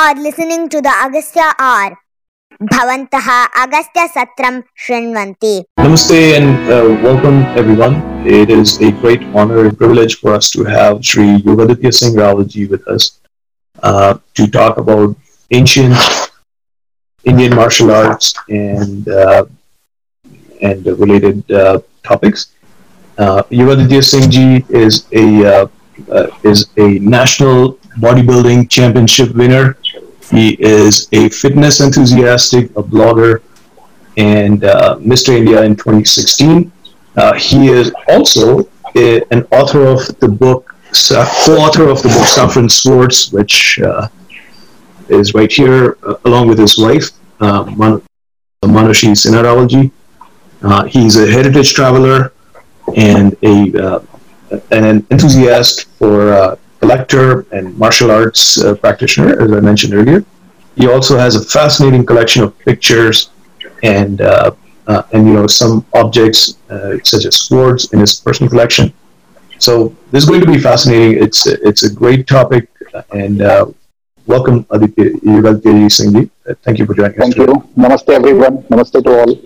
are listening to the Agastya R. Bhavantaha Agastya Satram Shrinvanti. Namaste and uh, welcome everyone. It is a great honor and privilege for us to have Sri Yogaditya Singh Rawalji with us uh, to talk about ancient Indian martial arts and uh, and related topics. Uh, Yogaditya Singh Ji is a is a national bodybuilding championship winner. He is a fitness enthusiast, a blogger, and uh, Mr. India in 2016. Uh, he is also a, an author of the book, co-author of the book Saffron Swords, which uh, is right here, uh, along with his wife, uh, Man- Uh, he's a heritage traveler and a uh, an enthusiast for collector and martial arts uh, practitioner, as I mentioned earlier. He also has a fascinating collection of pictures and uh, uh, and you know some objects uh, such as swords in his personal collection. So this is going to be fascinating. It's it's a great topic, and uh, welcome Aditya Singh. Uh, Thank you for joining us. Thank today. you. Namaste, everyone. Namaste to all.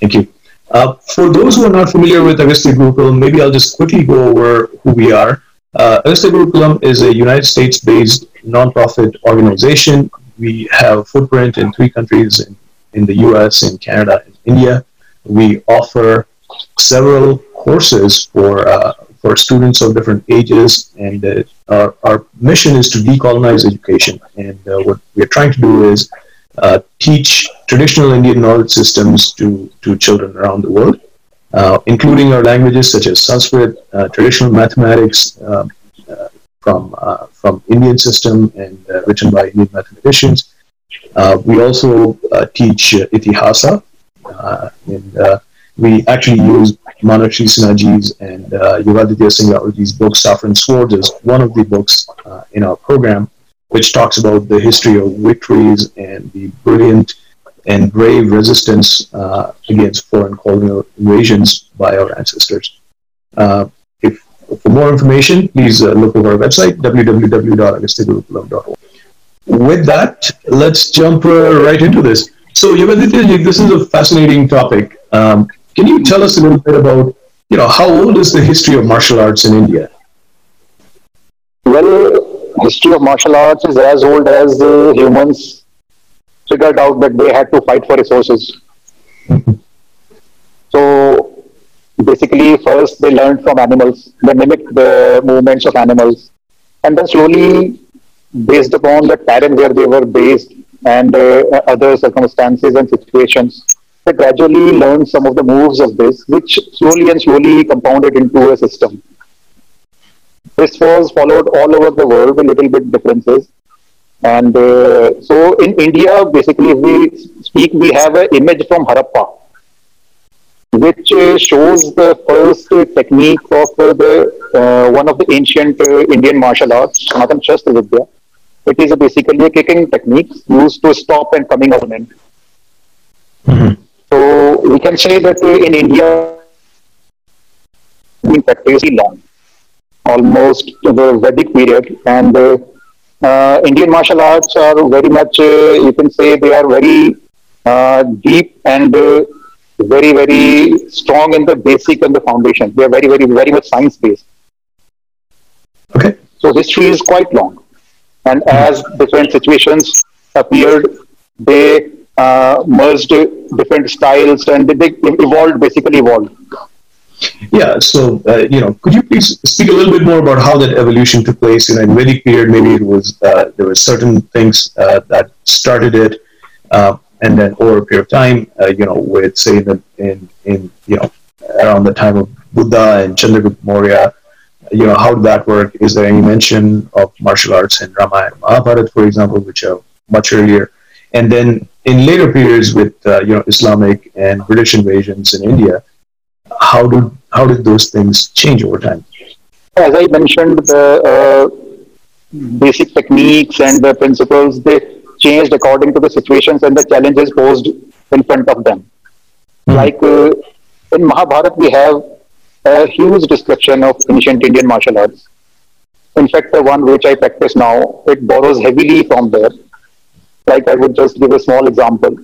Thank you. Uh, for those who are not familiar with Agastya Gurukulam, maybe I'll just quickly go over who we are. Uh, is a United States-based nonprofit organization. We have footprint in three countries in, in the US, in Canada, and India. We offer several courses for uh, for students of different ages, and uh, our, our mission is to decolonize education. And uh, what we're trying to do is uh, teach traditional Indian knowledge systems to, to children around the world, including our languages such as Sanskrit, uh, traditional mathematics uh, from uh, from Indian system and uh, written by Indian mathematicians. Uh, we also uh, teach uh, Itihasa, uh, and uh, we actually use Manoshi Sinhaji's and uh, Yogaditya Singh Rawalji's book Saffron Swords as one of the books uh, in our program which talks about the history of victories and the brilliant and brave resistance uh, against foreign colonial invasions by our ancestors. Uh, if for more information, please uh, look over our website www.agastyagurukulam.org. With that, let's jump uh, right into this. So, Yogaditya, this is a fascinating topic. Um, can you tell us a little bit about, you know, how old is the history of martial arts in India? Well, history of martial arts is as old as uh, humans figured out that they had to fight for resources. so basically, first they learned from animals, they mimicked the movements of animals, and then slowly, based upon the terrain where they were based and uh, other circumstances and situations, they gradually learned some of the moves of this, which slowly and slowly compounded into a system. This was followed all over the world with little bit differences. And uh, so in India, basically, if we speak, we have an image from Harappa, which uh, shows the first uh, technique of uh, the uh, one of the ancient uh, Indian martial arts, Sanatan Shastra Vidya. It is basically a kicking technique used to stop and coming opponent. So we can say that in India, been practiced long, almost the Vedic period, and Indian martial arts are very much, uh, you can say, they are very uh, deep and uh, very, very strong in the basic and the foundation. They are very, very, very much science based. Okay. So history is quite long, and as different situations appeared, they uh, merged different styles and they evolved, basically evolved. Yeah, so uh, you know, could you please speak a little bit more about how that evolution took place? You know, in Vedic period, maybe it was uh, there were certain things uh, that started it, uh, and then over a period of time, uh, you know, with say in, in in you know around the time of Buddha and Chandragupta Maurya, you know, how did that work? Is there any mention of martial arts in Ramayana, Mahabharata, for example, which are much earlier? And then in later periods with uh, you know Islamic and British invasions in India, how did how did those things change over time? As I mentioned, the uh, basic techniques and the principles they changed according to the situations and the challenges posed in front of them. Like uh, in Mahabharata, we have a huge description of ancient Indian martial arts. In fact, the one which I practice now, it borrows heavily from there. Like I would just give a small example.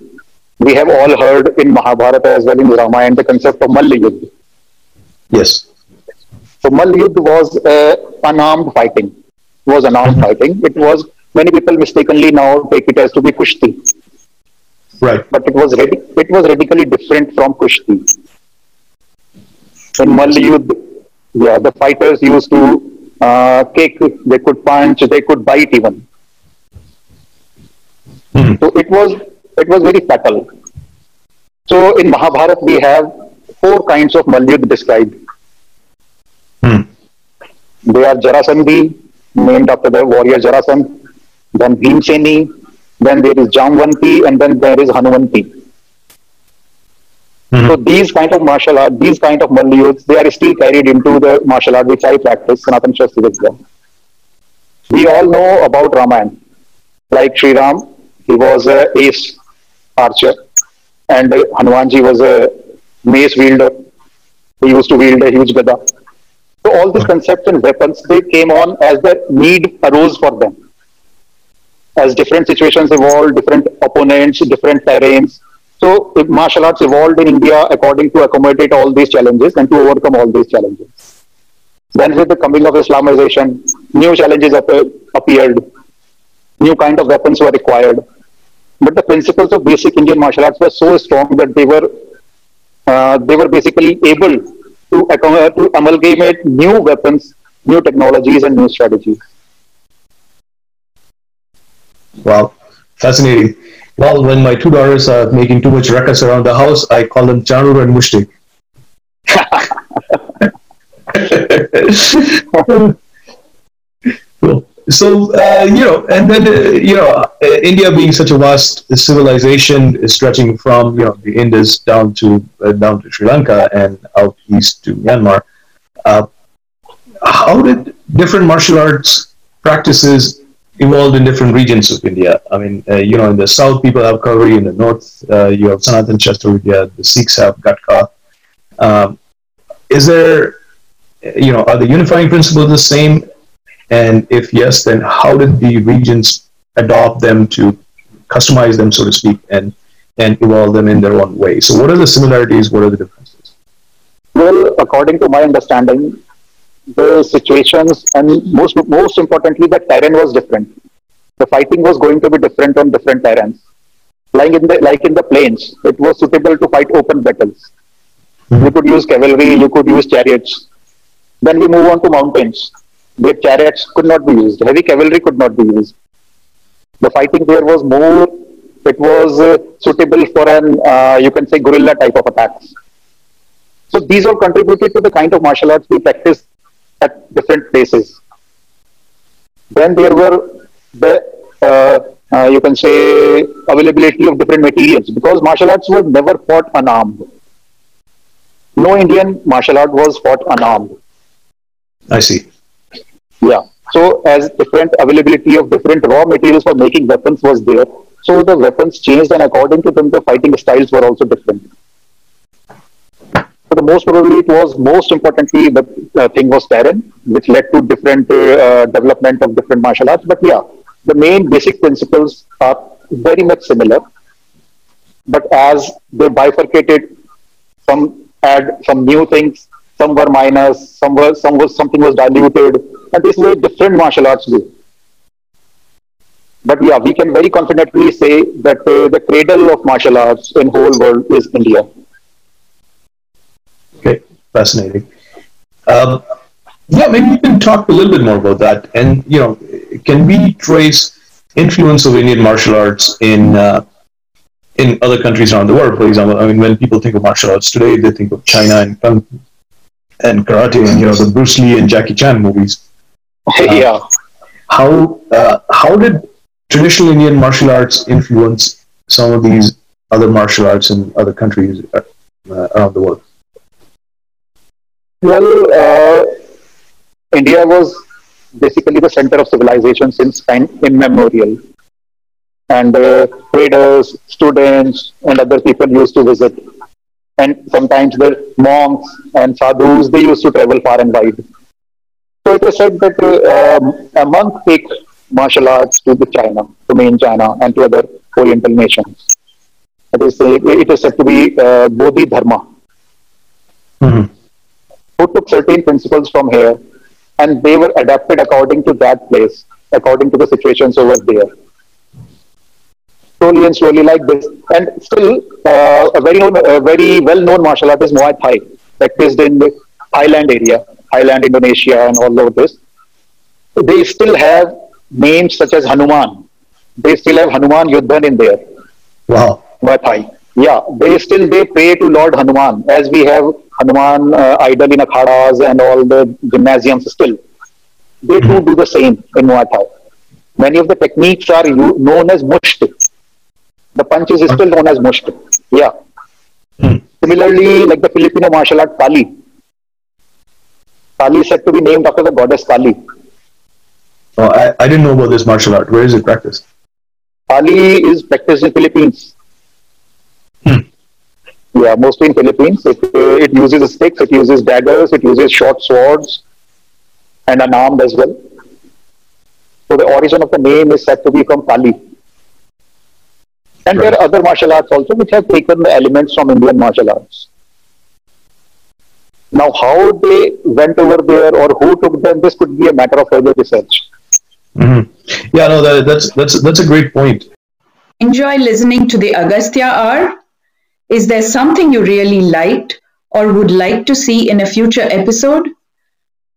We have all heard in Mahabharata as well in Ramayana the concept of Malli Yes. So Malli was uh, unarmed fighting. It was unarmed Mhm. fighting. It was many people mistakenly now take it as to be Kushti, Right. but it was radi- it was radically different from Kushti. In Malli yeah, the fighters used to uh, kick, they could punch, they could bite even. Mhm. So it was it was very fatal. So in Mahabharata we have four kinds of Malyud described. Hmm. They are Jarasandhi, named after the warrior Jarasandh, then Bhimseni, then there is Jamvanti, and then there is Hanumanti. Mhm. So these kind of martial art, these kind of Malyuds, they are still carried into the martial art which I practice, Sanatan Shastra Vidya. We all know about Ramayana. Like Sri Ram, he was a ace archer, and Hanumanji was a mace wielder. He used to wield a huge gada. So all these hmm. concepts and weapons, they came on as the need arose for them. As different situations evolved, different opponents, different terrains. So martial arts evolved in India according to accommodate all these challenges and to overcome all these challenges. Then with the coming of Islamization, new challenges appeared, new kind of weapons were required. But the principles of basic Indian martial arts were so strong that they were uh, they were basically able to, accom- to amalgamate new weapons, new technologies, and new strategies. Wow. Fascinating. Well, when my two daughters are making too much ruckus around the house, I call them Chanur and Mushti. So, uh, you know, and then, uh, you know, uh, India being such a vast civilization stretching from, you know, the Indus down to, uh, down to Sri Lanka and out east to Myanmar, uh, how did different martial arts practices evolve in different regions of India. I mean, uh, you know, in the south, people have Kalari. In the north, you have Sanatan Shastra Vidya. The Sikhs have Gatka. Um, is there, you know, are the unifying principles the same? And if yes, then how did the regions adopt them to customize them, so to speak, and and evolve them in their own way? So, what are the similarities? What are the differences? Well, according to my understanding, the situations and most most importantly, the terrain was different. The fighting was going to be different on different terrains. Like in the like in the plains, it was suitable to fight open battles. You could use cavalry, you could use chariots. Then we move on to mountains, where chariots could not be used, heavy cavalry could not be used. The fighting there was more. It was uh, suitable for an uh, you can say guerrilla type of attacks. So these all contributed to the kind of martial arts we practice at different places. Then there were the uh, uh, you can say availability of different materials because martial arts were never fought unarmed. No Indian martial art was fought unarmed. I see. Yeah. So as different availability of different raw materials for making weapons was there, so the weapons changed and according to them the fighting styles were also different. But the most probably it was most importantly the uh, thing was terrain, which led to different uh, development of different martial arts. But yeah, the main basic principles are very much similar. But as they bifurcated, some add some new things, some were minus, some were some was something was diluted, and this way different martial arts do. But yeah, we can very confidently say that uh, the cradle of martial arts in whole world is India. Okay, fascinating. Um, yeah, maybe you can talk a little bit more about that. And you know, can we trace influence of Indian martial arts in uh, in other countries around the world? For example, I mean, when people think of martial arts today, they think of China and and karate, and you know, the Bruce Lee and Jackie Chan movies. yeah. How uh, how did traditional Indian martial arts influence some of these other martial arts in other countries uh, uh, around the world? Well, uh, India was basically the center of civilization since time immemorial. And uh, traders, students, and other people used to visit. And sometimes the monks and sadhus, they used to travel far and wide. It is said that uh, um, a monk take martial arts to the China, to main China, and to other Oriental nations. It is, it is said to be uh, Bodhi Dharma, Mm-hmm. who took certain principles from here, and they were adapted according to that place, according to the situations over there. Slowly and slowly, like this, and still uh, a very known, a very well-known martial art is Muay Thai, practiced in the Thailand area, Thailand, Indonesia, and all of this. They still have names such as Hanuman. They still have Hanuman Yuddhan in there. Wow. Muay Thai. Yeah, they still they pray to Lord Hanuman as we have Hanuman uh, idol in akhadas and all the gymnasiums still. They too do the same in Muay Thai. Many of the techniques are known as musht. The punch is still known as musht. Yeah. Hmm. Similarly, like the Filipino martial art Kali. Kali is said to be named after the goddess Kali. Oh, I, I didn't know about this martial art. Where is it practiced? Kali is practiced in Philippines. Hmm. Yeah, mostly in Philippines. It, it uses sticks, it uses daggers, it uses short swords, and unarmed as well. So the origin of the name is said to be from Kali. And there are other martial arts also which have taken the elements from Indian martial arts. Now, how they went over there or who took them, this could be a matter of further research. Mm-hmm. Yeah, no, that, that's that's that's a great point. Enjoy listening to the Agastya Hour? Is there something you really liked or would like to see in a future episode?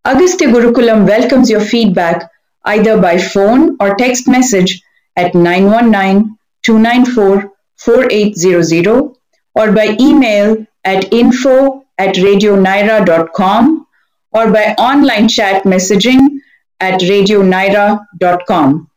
Agastya Gurukulam welcomes your feedback either by phone or text message at 919 294 4800 or by email at info at radionyra.com or by online chat messaging at radionyra.com.